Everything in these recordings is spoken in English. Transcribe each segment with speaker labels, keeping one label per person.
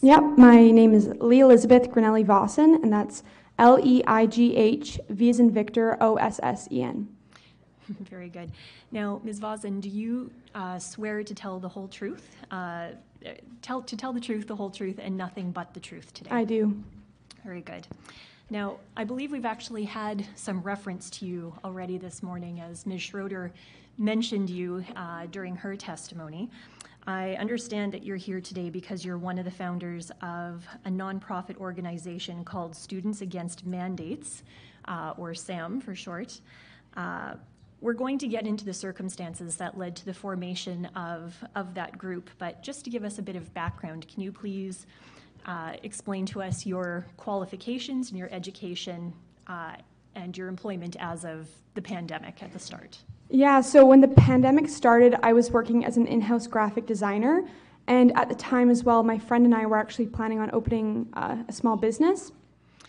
Speaker 1: please.
Speaker 2: Yep, my name is Leigh Elizabeth Grinelli Vossen, and that's L E I G H V as in Victor O S S E N.
Speaker 1: Very good. Now, Ms. Vossen, do you uh, swear to tell the whole truth? Uh, tell to tell the truth, the whole truth, and nothing but the truth today.
Speaker 2: I do.
Speaker 1: Very good. Now, I believe we've actually had some reference to you already this morning as Ms. Schroeder mentioned you uh, during her testimony. I understand that you're here today because you're one of the founders of a nonprofit organization called Students Against Mandates, uh, or SAM for short. Uh, we're going to get into the circumstances that led to the formation of, of that group, but just to give us a bit of background, can you please uh, explain to us your qualifications and your education uh, and your employment as of the pandemic at the start?
Speaker 2: Yeah, so when the pandemic started, I was working as an in house graphic designer. And at the time as well, my friend and I were actually planning on opening uh, a small business.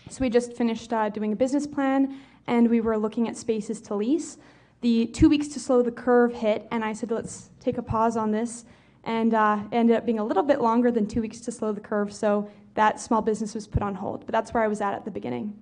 Speaker 2: So we just finished uh, doing a business plan and we were looking at spaces to lease. The two weeks to slow the curve hit, and I said, let's take a pause on this. And uh, ended up being a little bit longer than two weeks to slow the curve, so that small business was put on hold. But that's where I was at at the beginning.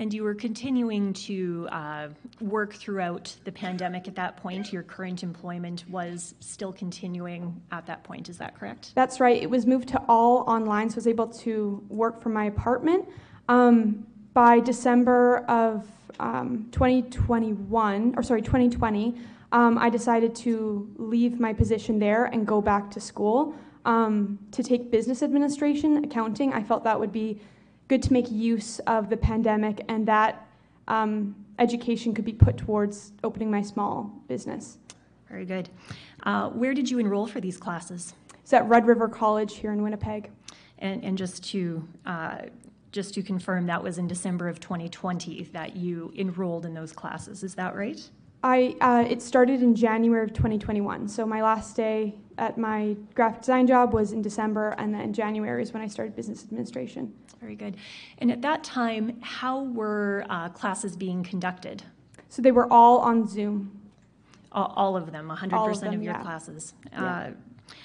Speaker 1: And you were continuing to uh, work throughout the pandemic at that point. Your current employment was still continuing at that point, is that correct?
Speaker 2: That's right. It was moved to all online, so I was able to work from my apartment. Um, by December of um, 2021, or sorry, 2020, um, I decided to leave my position there and go back to school um, to take business administration, accounting. I felt that would be good to make use of the pandemic and that um, education could be put towards opening my small business.
Speaker 1: Very good. Uh, where did you enroll for these classes?
Speaker 2: It's at Red River College here in Winnipeg.
Speaker 1: And, and just to uh, just to confirm, that was in December of 2020 that you enrolled in those classes. Is that right?
Speaker 2: I uh, it started in January of 2021. So my last day at my graphic design job was in December, and then January is when I started business administration.
Speaker 1: Very good. And at that time, how were uh, classes being conducted?
Speaker 2: So they were all on Zoom.
Speaker 1: All, all of them, 100%
Speaker 2: All
Speaker 1: of,
Speaker 2: of
Speaker 1: your
Speaker 2: yeah.
Speaker 1: classes.
Speaker 2: Yeah.
Speaker 1: Uh,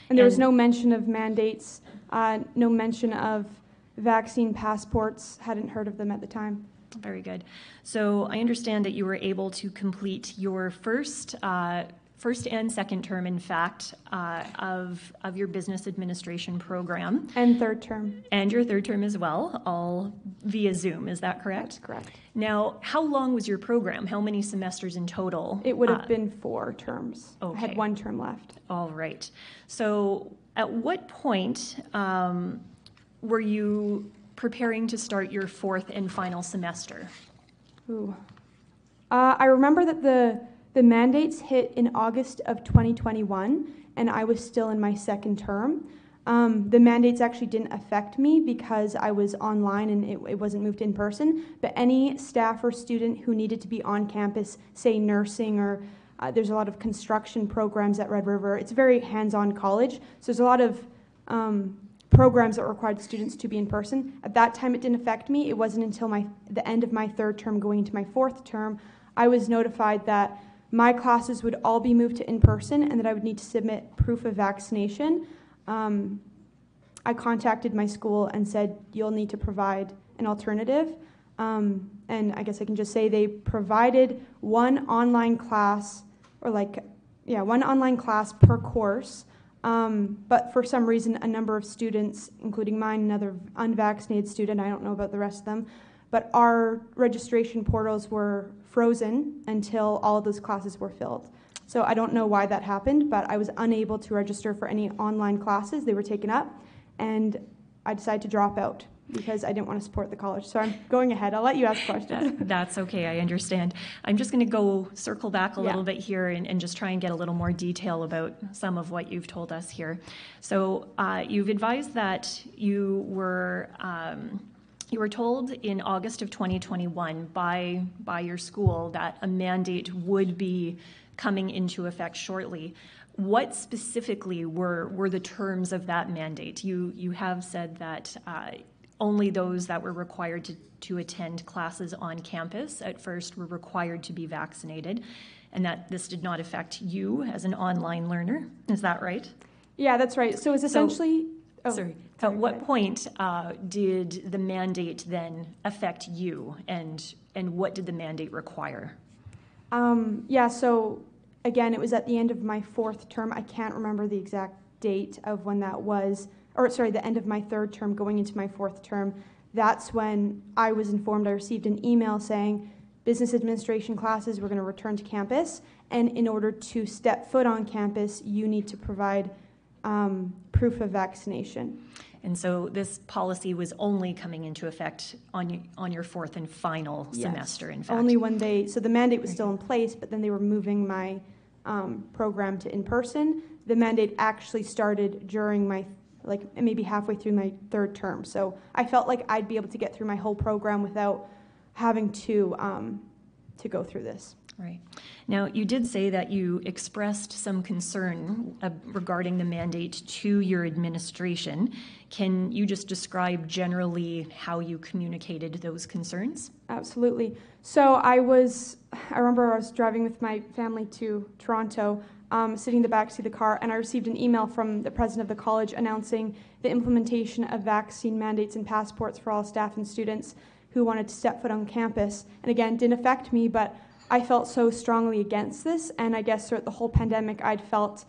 Speaker 2: And there was no mention of mandates, uh, no mention of vaccine passports. Hadn't heard of them at the time.
Speaker 1: Very good. So I understand that you were able to complete your first, uh, first and second term, in fact, uh, of, of your business administration program,
Speaker 2: And third term.
Speaker 1: and your third term as well, all via Zoom. Is that correct?
Speaker 2: That's correct.
Speaker 1: Now, how long was your program? How many semesters in total?
Speaker 2: It would have
Speaker 1: Uh,
Speaker 2: been four terms. I had one term left.
Speaker 1: All right. So, at what point um, were you preparing to start your fourth and final semester?
Speaker 2: Ooh. Uh, I remember that the the mandates hit in August of 2021, and I was still in my second term. Um, the mandates actually didn't affect me because I was online and it, it wasn't moved in person. But any staff or student who needed to be on campus, say nursing or uh, there's a lot of construction programs at Red River. It's a very hands-on college, so there's a lot of um, programs that required students to be in person. At that time, it didn't affect me. It wasn't until my the end of my third term, going into my fourth term, I was notified that my classes would all be moved to in person and that I would need to submit proof of vaccination. Um, I contacted my school and said, You'll need to provide an alternative. Um, and I guess I can just say they provided one online class, or like, yeah, one online class per course. Um, but for some reason, a number of students, including mine, another unvaccinated student, I don't know about the rest of them, but our registration portals were frozen until all of those classes were filled. So I don't know why that happened, but I was unable to register for any online classes. They were taken up, and I decided to drop out because I didn't want to support the college. So I'm going ahead. I'll let you ask questions.
Speaker 1: That- That's okay, I understand. I'm just going to go circle back a
Speaker 2: Yeah.
Speaker 1: little bit here and, and just try and get a little more detail about some of what you've told us here. So uh, you've advised that you were um, you were told in August of 2021 by by your school that a mandate would be coming into effect shortly. What specifically were were the terms of that mandate? You you have said that. Uh, only those that were required to, to attend classes on campus at first were required to be vaccinated, and that this did not affect you as an online learner. Is that right?
Speaker 2: yeah, that's right. So it's essentially. Oh,
Speaker 1: Sorry. At what point uh, did the mandate then affect you, and and what did the mandate require?
Speaker 2: Um, yeah, so again, it was at the end of my fourth term. I can't remember the exact date of when that was, or sorry, the end of my third term going into my fourth term. That's when I was informed. I received an email saying business administration classes were going to return to campus, and in order to step foot on campus, you need to provide um, proof of vaccination.
Speaker 1: And so this policy was only coming into effect on on your fourth and final
Speaker 2: Yes.
Speaker 1: semester. In fact,
Speaker 2: Only when they, so the mandate was still in place, but then they were moving my um, program to in person. The mandate actually started during my, like maybe halfway through my third term. So I felt like I'd be able to get through my whole program without having to um, to go through this.
Speaker 1: Right. Now, you did say that you expressed some concern uh, regarding the mandate to your administration. Can you just describe generally how you communicated those concerns?
Speaker 2: Absolutely. So I was, I remember I was driving with my family to Toronto, um, sitting in the back seat of the car, and I received an email from the president of the college announcing the implementation of vaccine mandates and passports for all staff and students who wanted to step foot on campus. And again, didn't affect me, but I felt so strongly against this, and I guess throughout the whole pandemic, I'd felt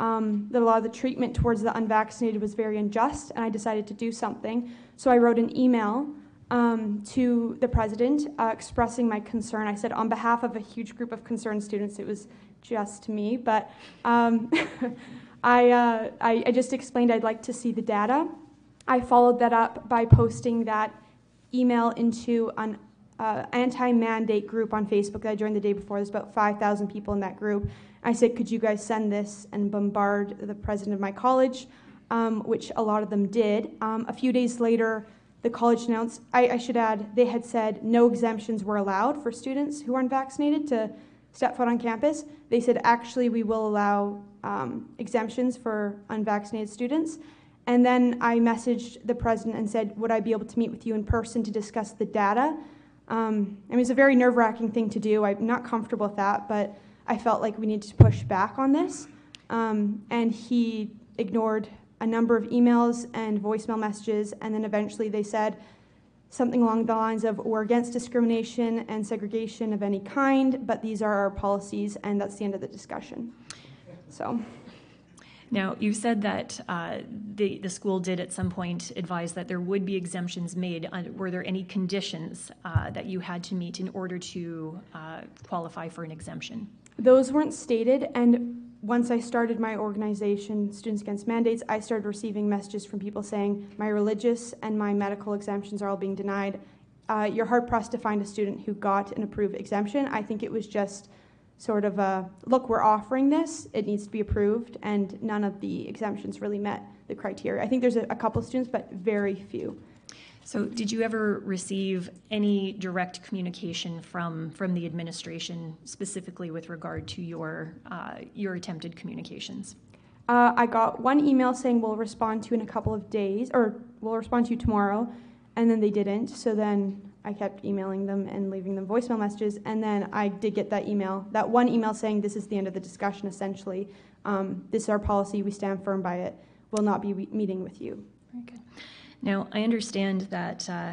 Speaker 2: um, that a lot of the treatment towards the unvaccinated was very unjust, and I decided to do something. So I wrote an email um, to the president uh, expressing my concern. I said, on behalf of a huge group of concerned students, it was just me, but um, I, uh, I, I just explained I'd like to see the data. I followed that up by posting that email into an uh, anti-mandate group on Facebook that I joined the day before. There's about 5,000 people in that group. I said, could you guys send this and bombard the president of my college, um, which a lot of them did. Um, a few days later, the college announced, I, I should add, they had said no exemptions were allowed for students who are unvaccinated to step foot on campus. They said, actually, we will allow um, exemptions for unvaccinated students. And then I messaged the president and said, would I be able to meet with you in person to discuss the data? Um, I mean, it's a very nerve wracking thing to do. I'm not comfortable with that, but I felt like we needed to push back on this. Um, and he ignored a number of emails and voicemail messages, and then eventually they said something along the lines of, We're against discrimination and segregation of any kind, but these are our policies, and that's the end of the discussion. So.
Speaker 1: Now, you said that uh, the, the school did at some point advise that there would be exemptions made. Were there any conditions uh, that you had to meet in order to uh, qualify for an exemption?
Speaker 2: Those weren't stated, and once I started my organization, Students Against Mandates, I started receiving messages from people saying my religious and my medical exemptions are all being denied. Uh, you're hard pressed to find a student who got an approved exemption. I think it was just sort of a look, we're offering this, it needs to be approved, and none of the exemptions really met the criteria. I think there's a, a couple students, but very few.
Speaker 1: So, did you ever receive any direct communication from from the administration, specifically with regard to your uh, your attempted communications?
Speaker 2: Uh, I got one email saying we'll respond to you in a couple of days, or we'll respond to you tomorrow, and then they didn't. So then I kept emailing them and leaving them voicemail messages, and then I did get that email, that one email saying this is the end of the discussion. Essentially, um, this is our policy. We stand firm by it. We'll not be meeting with you.
Speaker 1: Very good. Now, I understand that uh,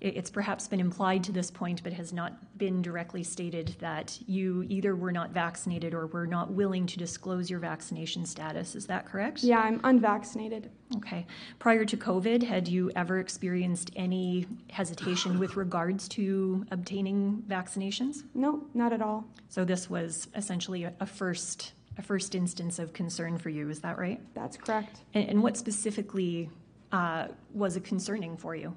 Speaker 1: it's perhaps been implied to this point, but has not been directly stated that you either were not vaccinated or were not willing to disclose your vaccination status. Is that correct?
Speaker 2: Yeah, I'm unvaccinated.
Speaker 1: Okay. Prior to COVID, had you ever experienced any hesitation with regards to obtaining vaccinations?
Speaker 2: No, not at all.
Speaker 1: So this was essentially a, first a first instance of concern for you. Is that right?
Speaker 2: That's correct.
Speaker 1: And, and what specifically uh, was it concerning for you?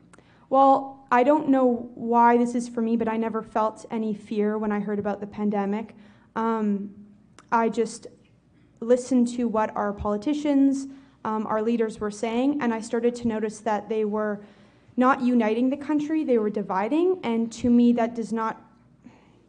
Speaker 2: Well, I don't know why this is for me, but I never felt any fear when I heard about the pandemic. Um, I just listened to what our politicians, um, our leaders were saying, and I started to notice that they were not uniting the country, they were dividing, and to me, that does not.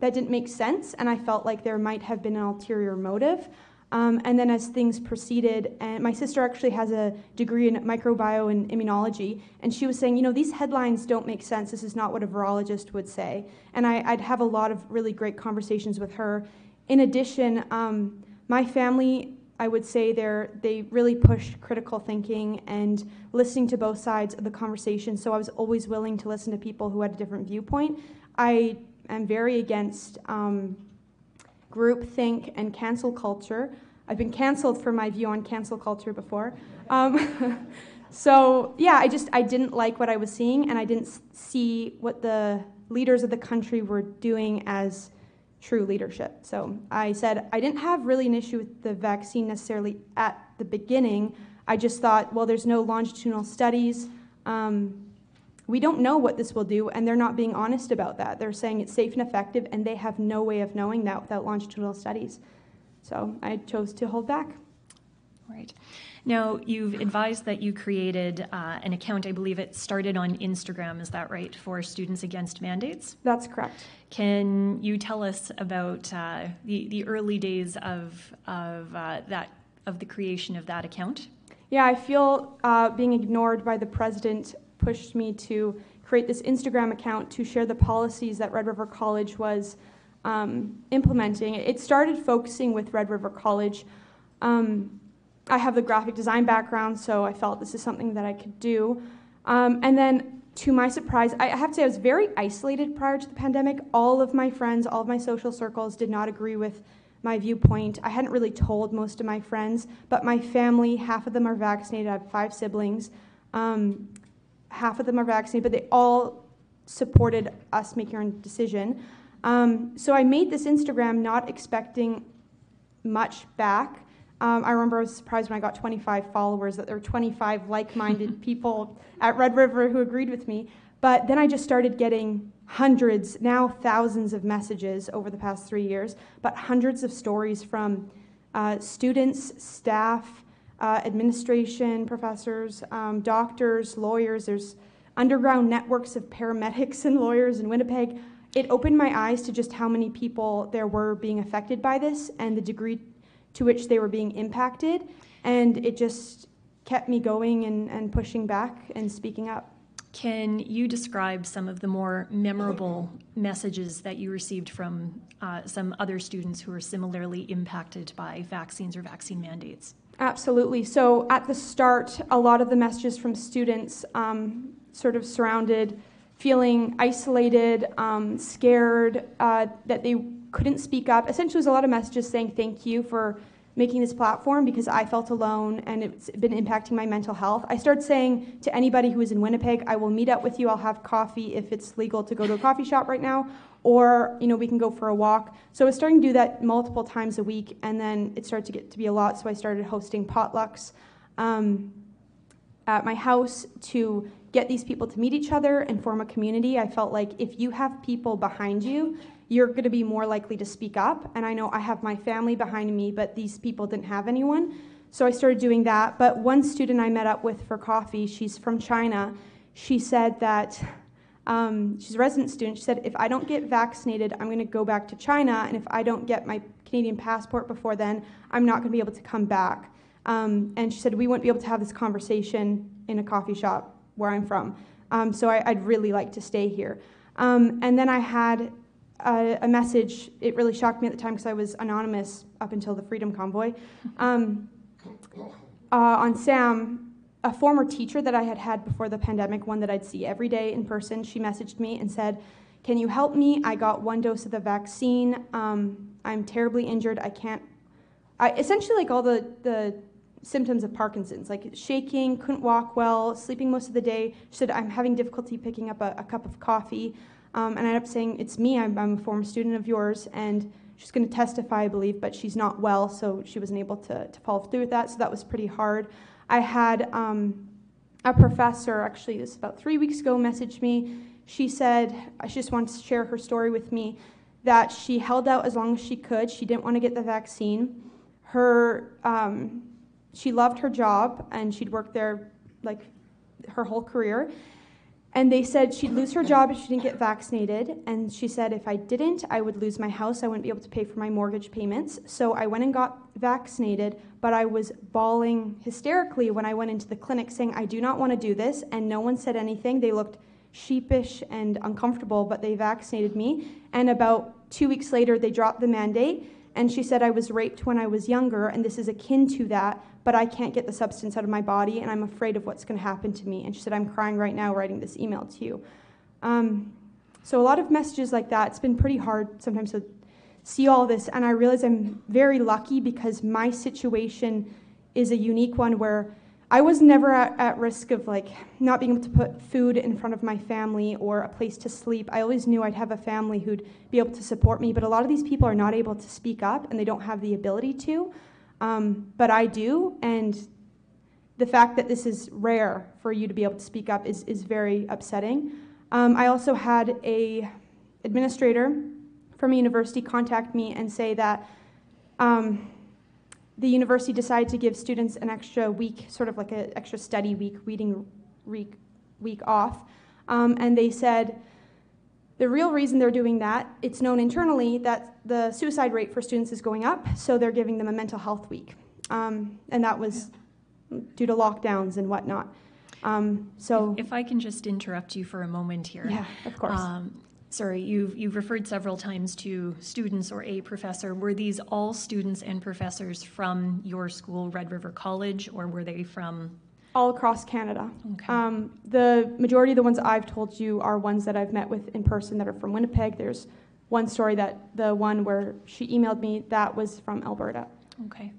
Speaker 2: That didn't make sense, and I felt like there might have been an ulterior motive. Um, and then as things proceeded, and my sister actually has a degree in microbiome and immunology, and she was saying, you know, these headlines don't make sense. This is not what a virologist would say. And I, would have a lot of really great conversations with her. In addition, um, my family I would say they're they really push critical thinking and listening to both sides of the conversation. So I was always willing to listen to people who had a different viewpoint. I am very against um, groupthink and cancel culture. I've been canceled for my view on cancel culture before. Um, so yeah, I just I didn't like what I was seeing, and I didn't see what the leaders of the country were doing as true leadership. So I said I didn't have really an issue with the vaccine necessarily at the beginning. I just thought, well, there's no longitudinal studies. Um, we don't know what this will do, and they're not being honest about that. They're saying it's safe and effective, and they have no way of knowing that without longitudinal studies. So I chose to hold back.
Speaker 1: Right. Now, you've advised that you created uh, an account, I believe it started on Instagram, is that right, for Students Against Mandates?
Speaker 2: That's correct.
Speaker 1: Can you tell us about uh, the, the early days of, of, uh, that, of the creation of that account?
Speaker 2: Yeah, I feel uh, being ignored by the president pushed me to create this Instagram account to share the policies that Red River College was um, implementing. It started focusing with Red River College. Um, I have the graphic design background, so I felt this is something that I could do. Um, and then, to my surprise, I have to say I was very isolated prior to the pandemic. All of my friends, all of my social circles did not agree with my viewpoint. I hadn't really told most of my friends, but my family, half of them are vaccinated. I have five siblings. Um, half of them are vaccinated, but they all supported us making our decision. Um, so I made this Instagram not expecting much back. Um, I remember I was surprised when I got 25 followers that there were 25 like minded people at Red River who agreed with me. But then I just started getting hundreds, now thousands of messages over the past three years, but hundreds of stories from uh, students, staff, uh, administration, professors, um, doctors, lawyers. There's underground networks of paramedics and lawyers in Winnipeg. It opened my eyes to just how many people there were being affected by this and the degree to which they were being impacted. And it just kept me going and, and pushing back and speaking up.
Speaker 1: Can you describe some of the more memorable messages that you received from uh, some other students who are similarly impacted by vaccines or vaccine mandates?
Speaker 2: Absolutely. So, at the start, a lot of the messages from students um, sort of surrounded feeling isolated, um, scared, uh, that they couldn't speak up. Essentially, there's a lot of messages saying thank you for making this platform because I felt alone and it's been impacting my mental health. I started saying to anybody who is in Winnipeg, I will meet up with you. I'll have coffee if it's legal to go to a coffee shop right now, or you know we can go for a walk. So I was starting to do that multiple times a week, and then it started to get to be a lot. So I started hosting potlucks um, at my house to get these people to meet each other and form a community. I felt like if you have people behind you you're going to be more likely to speak up. And I know I have my family behind me, but these people didn't have anyone. So I started doing that. But one student I met up with for coffee, she's from China, she said that um, she's a resident student. She said, if I don't get vaccinated, I'm going to go back to China. And if I don't get my Canadian passport before then, I'm not going to be able to come back. Um, and she said, we wouldn't be able to have this conversation in a coffee shop where I'm from. Um, so I, would really like to stay here. Um, and then I had a, a, message. It really shocked me at the time because I was anonymous up until the Freedom Convoy. Um, uh, on SAM, a former teacher that I had had before the pandemic, one that I'd see every day in person, she messaged me and said, Can you help me? I got one dose of the vaccine. Um, I'm terribly injured. I can't. I essentially like all the, the symptoms of Parkinson's, like shaking, couldn't walk well, sleeping most of the day. She said, I'm having difficulty picking up a, a cup of coffee. Um, and I ended up saying, It's me, I'm, I'm a former student of yours, and she's going to testify, I believe, but she's not well, so she wasn't able to, to follow through with that, so that was pretty hard. I had um, a professor, actually, this about three weeks ago, message me. She said, she just wanted to share her story with me, that she held out as long as she could. She didn't want to get the vaccine. Her, um, she loved her job, and she'd worked there like her whole career and they said she'd lose her job if she didn't get vaccinated. And she said, if I didn't, I would lose my house. I wouldn't be able to pay for my mortgage payments. So I went and got vaccinated, but I was bawling hysterically when I went into the clinic saying, I do not want to do this. And no one said anything. They looked sheepish and uncomfortable, but they vaccinated me. And about two weeks later, they dropped the mandate. And she said, I was raped when I was younger, and this is akin to that, but I can't get the substance out of my body, and I'm afraid of what's going to happen to me. And she said, I'm crying right now writing this email to you. Um, so, a lot of messages like that. It's been pretty hard sometimes to see all this, and I realize I'm very lucky because my situation is a unique one where I was never at, at, risk of like not being able to put food in front of my family or a place to sleep. I always knew I'd have a family who'd be able to support me, but a lot of these people are not able to speak up and they don't have the ability to. Um, but I do, and the fact that this is rare for you to be able to speak up is, is very upsetting. Um, I also had a administrator from a university contact me and say that. Um, the university decided to give students an extra week, sort of like an extra study week, reading week, week off. Um, and they said the real reason they're doing that, it's known internally that the suicide rate for students is going up, so they're giving them a mental health week. Um, and that was due to lockdowns and whatnot. Um, so,
Speaker 1: if, if, I can just interrupt you for a moment here.
Speaker 2: Yeah, of course.
Speaker 1: Um, sorry, you've, you've referred several times to students or a professor. Were these all students and professors from your school, Red River College, or were they from?
Speaker 2: All across Canada.
Speaker 1: Okay.
Speaker 2: Um, the majority of the ones I've told you are ones that I've met with in person that are from Winnipeg. There's one story that the one where she emailed me that was from Alberta.
Speaker 1: Okay.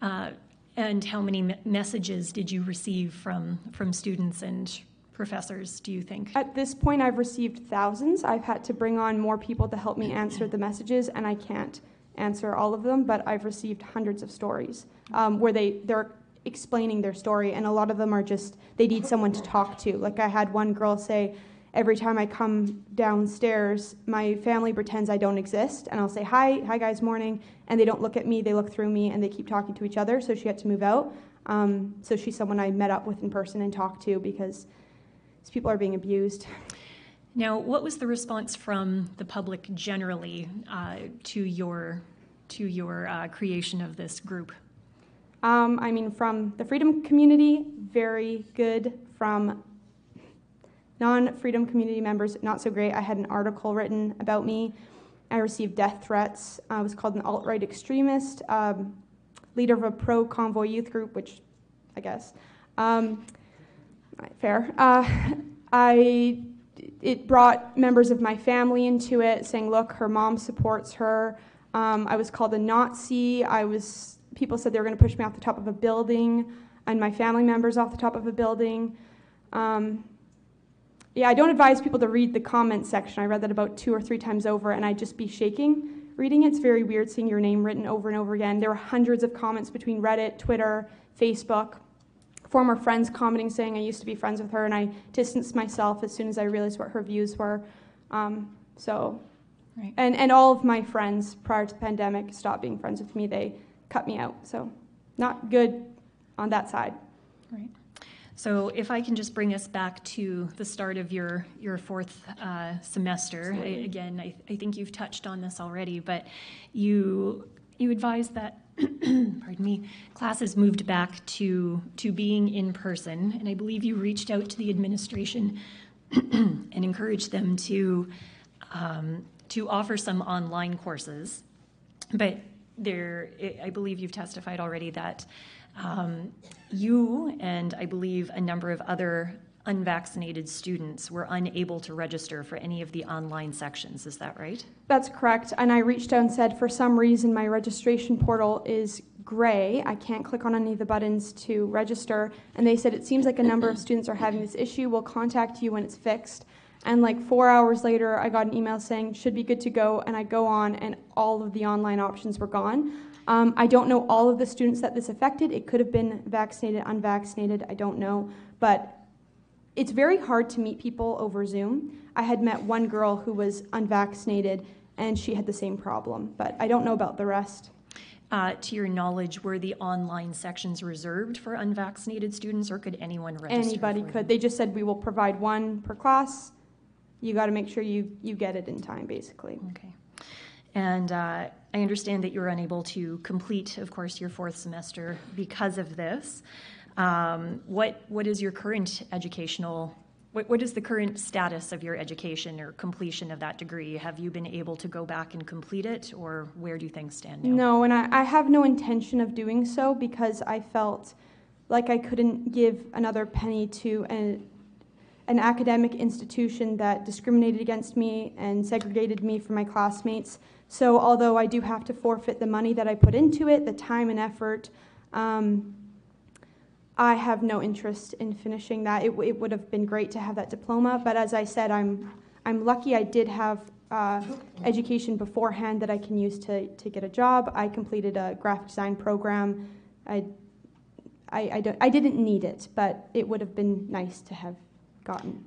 Speaker 1: Uh, and how many me- messages did you receive from from students and professors, do you think?
Speaker 2: At this point, I've received thousands. I've had to bring on more people to help me answer the messages, and I can't answer all of them, but I've received hundreds of stories um, where they, they're explaining their story, and a lot of them are just, they need someone to talk to. Like I had one girl say, every time I come downstairs, my family pretends I don't exist, and I'll say, hi, hi guys, morning, and they don't look at me, they look through me, and they keep talking to each other, so she had to move out. Um, so she's someone I met up with in person and talked to because these people are being abused.
Speaker 1: Now, what was the response from the public generally uh, to your to your uh, creation of this group?
Speaker 2: Um, I mean, from the freedom community, very good. From non-freedom community members, not so great. I had an article written about me. I received death threats. I was called an alt-right extremist, um, leader of a pro-convoy youth group, which I guess. Um, fair. Uh, I it brought members of my family into it, saying, "Look, her mom supports her." Um, I was called a Nazi. I was people said they were going to push me off the top of a building, and my family members off the top of a building. Um, yeah, I don't advise people to read the comment section. I read that about two or three times over, and I'd just be shaking reading it. It's very weird seeing your name written over and over again. There were hundreds of comments between Reddit, Twitter, Facebook former friends commenting saying I used to be friends with her, and I distanced myself as soon as I realized what her views were. Um, so, right. and and all of my friends prior to the pandemic stopped being friends with me. They cut me out. So, not good on that side.
Speaker 1: Right. So, if I can just bring us back to the start of your your fourth uh, semester, I, again, I, I think you've touched on this already, but you you advised that pardon me, classes moved back to, to being in person, and I believe you reached out to the administration and encouraged them to, um, to offer some online courses. But there, I believe you've testified already that um, you and I believe a number of other unvaccinated students were unable to register for any of the online sections. Is that right?
Speaker 2: That's correct. And I reached out and said, for some reason, my registration portal is gray. I can't click on any of the buttons to register. And they said, it seems like a number of students are having this issue. We'll contact you when it's fixed. And like four hours later, I got an email saying, should be good to go. And I go on, and all of the online options were gone. Um, I don't know all of the students that this affected. It could have been vaccinated, unvaccinated. I don't know. But it's very hard to meet people over Zoom. I had met one girl who was unvaccinated and she had the same problem, but I don't know about the rest.
Speaker 1: Uh, to your knowledge, were the online sections reserved for unvaccinated students or could anyone register?
Speaker 2: Anybody could. They just said we will provide one per class. You got to make sure you, you get it in time, basically.
Speaker 1: Okay. And uh, I understand that you're unable to complete, of course, your fourth semester because of this. Um, what what is your current educational What, what is the current status of your education or completion of that degree? Have you been able to go back and complete it, or where do things stand now?
Speaker 2: No, and I, I have no intention of doing so because I felt like I couldn't give another penny to an, an academic institution that discriminated against me and segregated me from my classmates. So, although I do have to forfeit the money that I put into it, the time and effort, um, I have no interest in finishing that. It, it would have been great to have that diploma, but as I said, I'm, I'm lucky I did have uh, education beforehand that I can use to, to get a job. I completed a graphic design program. I, I, I, I didn't need it, but it would have been nice to have gotten.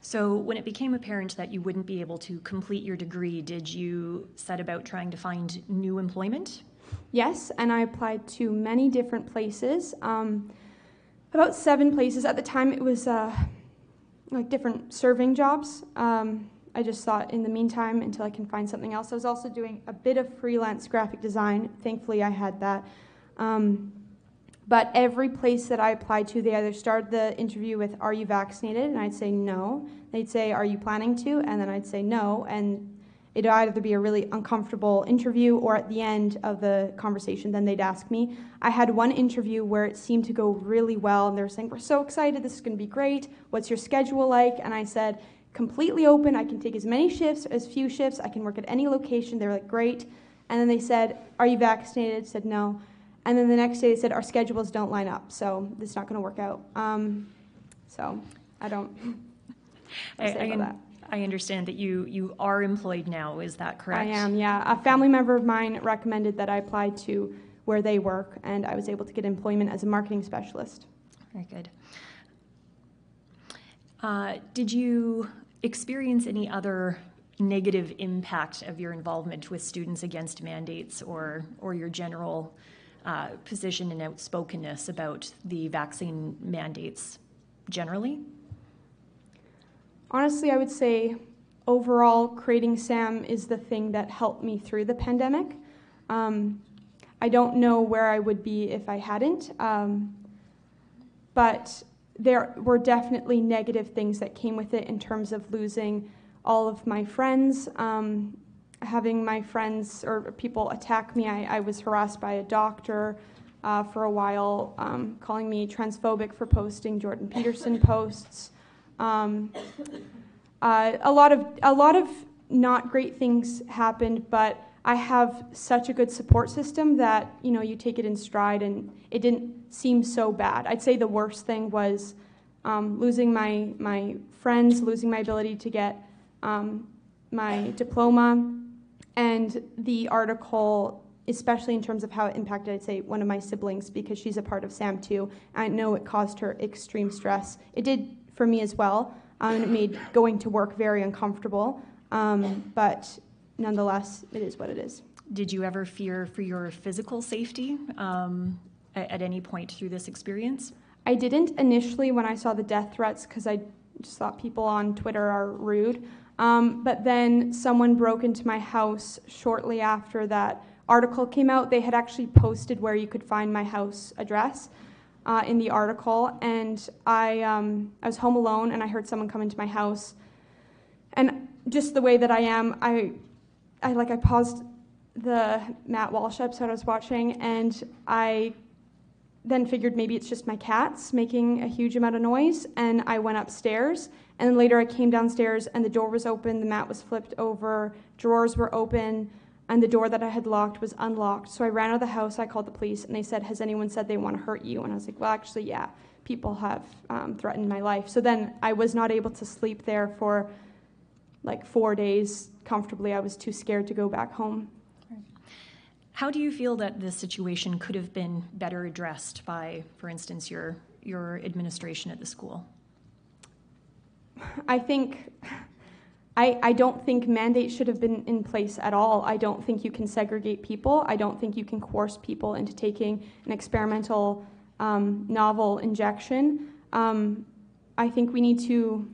Speaker 1: So, when it became apparent that you wouldn't be able to complete your degree, did you set about trying to find new employment?
Speaker 2: Yes, and I applied to many different places. Um, about seven places. At the time, it was uh, like different serving jobs. Um, I just thought in the meantime, until I can find something else. I was also doing a bit of freelance graphic design. Thankfully, I had that. Um, but every place that I applied to, they either started the interview with, Are you vaccinated? And I'd say no. They'd say, Are you planning to? And then I'd say no. And it'd either be a really uncomfortable interview or at the end of the conversation, then they'd ask me. I had one interview where it seemed to go really well, and they were saying, We're so excited, this is going to be great. What's your schedule like? And I said, Completely open. I can take as many shifts, as few shifts. I can work at any location. They were like, Great. And then they said, Are you vaccinated? I said, No. And then the next day they said, Our schedules don't line up, so this is not going to work out. Um, so I don't.
Speaker 1: I, I. I understand that you, you are employed now, is that correct?
Speaker 2: I am, yeah. A family member of mine recommended that I apply to where they work, and I was able to get employment as a marketing specialist.
Speaker 1: Very good. Uh, did you experience any other negative impact of your involvement with Students Against Mandates or, or your general uh, position and outspokenness about the vaccine mandates generally?
Speaker 2: Honestly, I would say overall, creating SAM is the thing that helped me through the pandemic. Um, I don't know where I would be if I hadn't, um, but there were definitely negative things that came with it in terms of losing all of my friends, um, having my friends or people attack me. I, I was harassed by a doctor uh, for a while, um, calling me transphobic for posting Jordan Peterson posts. Um, uh, a lot of a lot of not great things happened, but I have such a good support system that you know you take it in stride, and it didn't seem so bad. I'd say the worst thing was um, losing my my friends, losing my ability to get um, my diploma, and the article, especially in terms of how it impacted, I'd say one of my siblings because she's a part of SAM too. I know it caused her extreme stress. It did for me as well, um, and it made going to work very uncomfortable. Um, but nonetheless, it is what it is.
Speaker 1: Did you ever fear for your physical safety um, at, at any point through this experience?
Speaker 2: I didn't initially when I saw the death threats because I just thought people on Twitter are rude. Um, but then someone broke into my house shortly after that article came out. They had actually posted where you could find my house address uh, in the article, and I um, I was home alone, and I heard someone come into my house, and just the way that I am, I I like I paused the Matt Walsh episode I was watching, and I then figured maybe it's just my cats making a huge amount of noise, and I went upstairs. And then later I came downstairs, and the door was open, the mat was flipped over, drawers were open, and the door that I had locked was unlocked. So I ran out of the house, I called the police, and they said, Has anyone said they want to hurt you? And I was like, Well, actually, yeah, people have um, threatened my life. So then I was not able to sleep there for like four days comfortably. I was too scared to go back home.
Speaker 1: How do you feel that this situation could have been better addressed by, for instance, your, your administration at the school?
Speaker 2: I think I, I don't think mandates should have been in place at all. I don't think you can segregate people. I don't think you can coerce people into taking an experimental um, novel injection. Um, I think we need to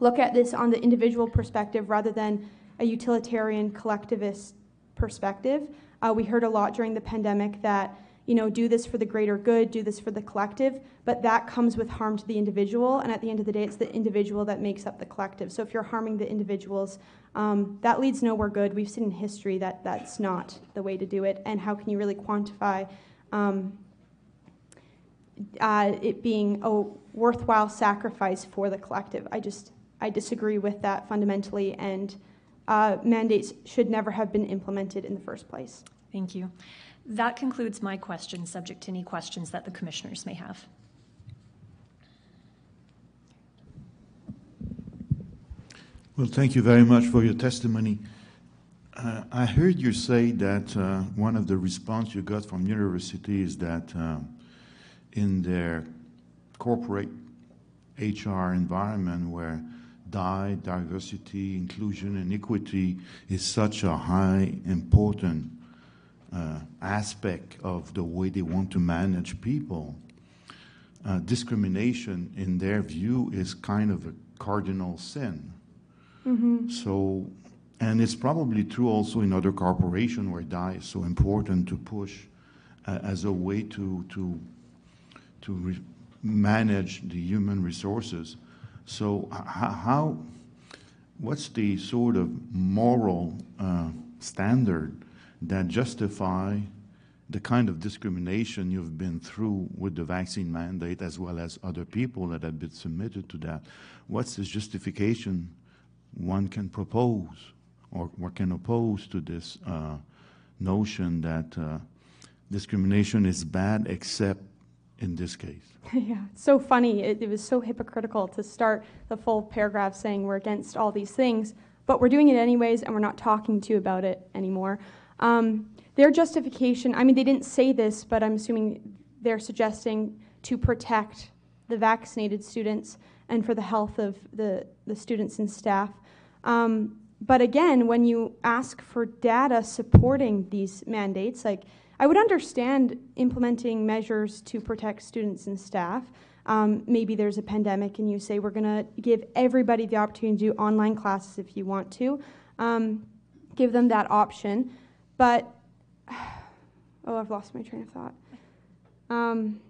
Speaker 2: look at this on the individual perspective rather than a utilitarian collectivist perspective. Uh, we heard a lot during the pandemic that you know, do this for the greater good, do this for the collective, but that comes with harm to the individual. And at the end of the day, it's the individual that makes up the collective. So if you're harming the individuals, um, that leads nowhere good. We've seen in history that that's not the way to do it. And how can you really quantify um, uh, it being a worthwhile sacrifice for the collective? I just I disagree with that fundamentally, and uh, mandates should never have been implemented in the first place.
Speaker 1: Thank you. That concludes my questions, subject to any questions that the commissioners may have.
Speaker 3: Well, thank you very much for your testimony. Uh, I heard you say that uh, one of the response you got from university is that uh, in their corporate HR environment where DI, diversity, inclusion, and equity is such a high, important uh, aspect of the way they want to manage people, uh, discrimination, in their view, is kind of a cardinal sin.
Speaker 2: Mm-hmm.
Speaker 3: So, and it's probably true also in other corporations where DI is so important to push uh, as a way to to to re- manage the human resources. So, h- how, what's the sort of moral uh, standard that justify the kind of discrimination you've been through with the vaccine mandate, as well as other people that have been submitted to that? What's the justification one can propose or, or can oppose to this uh, notion that uh, discrimination is bad except in this case?
Speaker 2: yeah, it's so funny. It, it was so hypocritical to start the full paragraph saying we're against all these things, but we're doing it anyways, and we're not talking to you about it anymore. Um, their justification, I mean, they didn't say this, but I'm assuming they're suggesting to protect the vaccinated students and for the health of the, the students and staff. Um, but again, when you ask for data supporting these mandates, like I would understand implementing measures to protect students and staff. Um, maybe there's a pandemic and you say we're going to give everybody the opportunity to do online classes if you want to. Um, give them that option. But, oh, I've lost my train of thought. Um,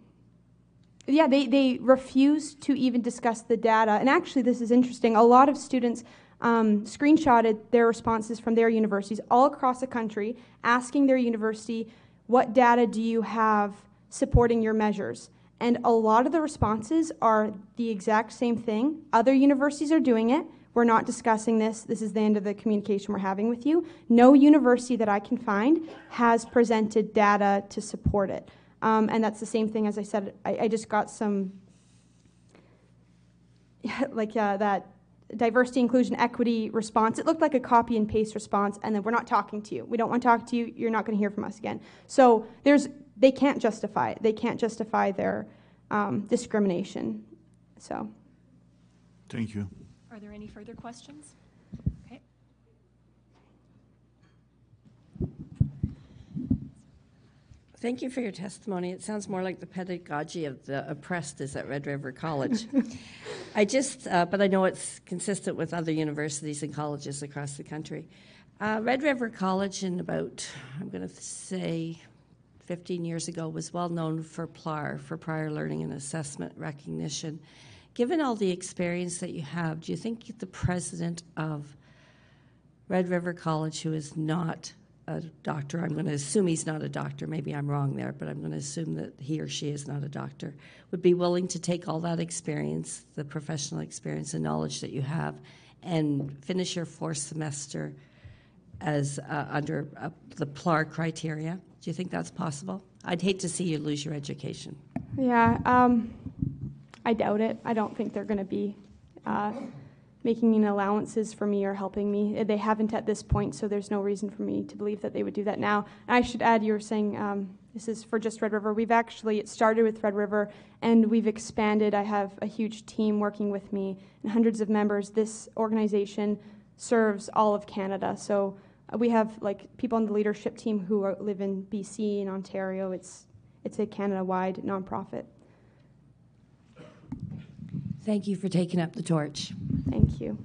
Speaker 2: yeah, they, they refuse to even discuss the data. And actually, this is interesting. A lot of students um, screenshotted their responses from their universities all across the country, asking their university, What data do you have supporting your measures? And a lot of the responses are the exact same thing. Other universities are doing it. We're not discussing this. This is the end of the communication we're having with you. No university that I can find has presented data to support it. Um, and that's the same thing as I said. I, I just got some, like uh, that diversity, inclusion, equity response. It looked like a copy and paste response, and then we're not talking to you. We don't want to talk to you. You're not going to hear from us again. So there's, they can't justify it. They can't justify their um, discrimination. So.
Speaker 3: Thank you.
Speaker 1: Are there any further questions? Okay.
Speaker 4: Thank you for your testimony. It sounds more like the pedagogy of the oppressed is at Red River College. I just, uh, but I know it's consistent with other universities and colleges across the country. Uh, Red River College, in about, I'm going to say, 15 years ago, was well known for PLAR, for prior learning and assessment recognition. Given all the experience that you have, do you think the president of Red River College, who is not a doctor, I'm going to assume he's not a doctor, maybe I'm wrong there, but I'm going to assume that he or she is not a doctor, would be willing to take all that experience, the professional experience and knowledge that you have, and finish your fourth semester as uh, under uh, the PLAR criteria? Do you think that's possible? I'd hate to see you lose your education.
Speaker 2: Yeah, um, I doubt it. I don't think they're going to be uh, making any allowances for me or helping me. They haven't at this point, so there's no reason for me to believe that they would do that now. I should add, you were saying um, this is for just Red River. We've actually, it started with Red River, and we've expanded. I have a huge team working with me and hundreds of members. This organization serves all of Canada. So uh, we have like people on the leadership team who are, live in BC and Ontario. It's, it's a Canada-wide nonprofit.
Speaker 4: Thank you for taking up the torch.
Speaker 2: Thank you.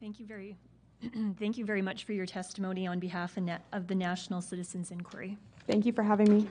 Speaker 1: Thank you very, thank you very much for your testimony on behalf of, of the National Citizens Inquiry.
Speaker 2: Thank you for having me.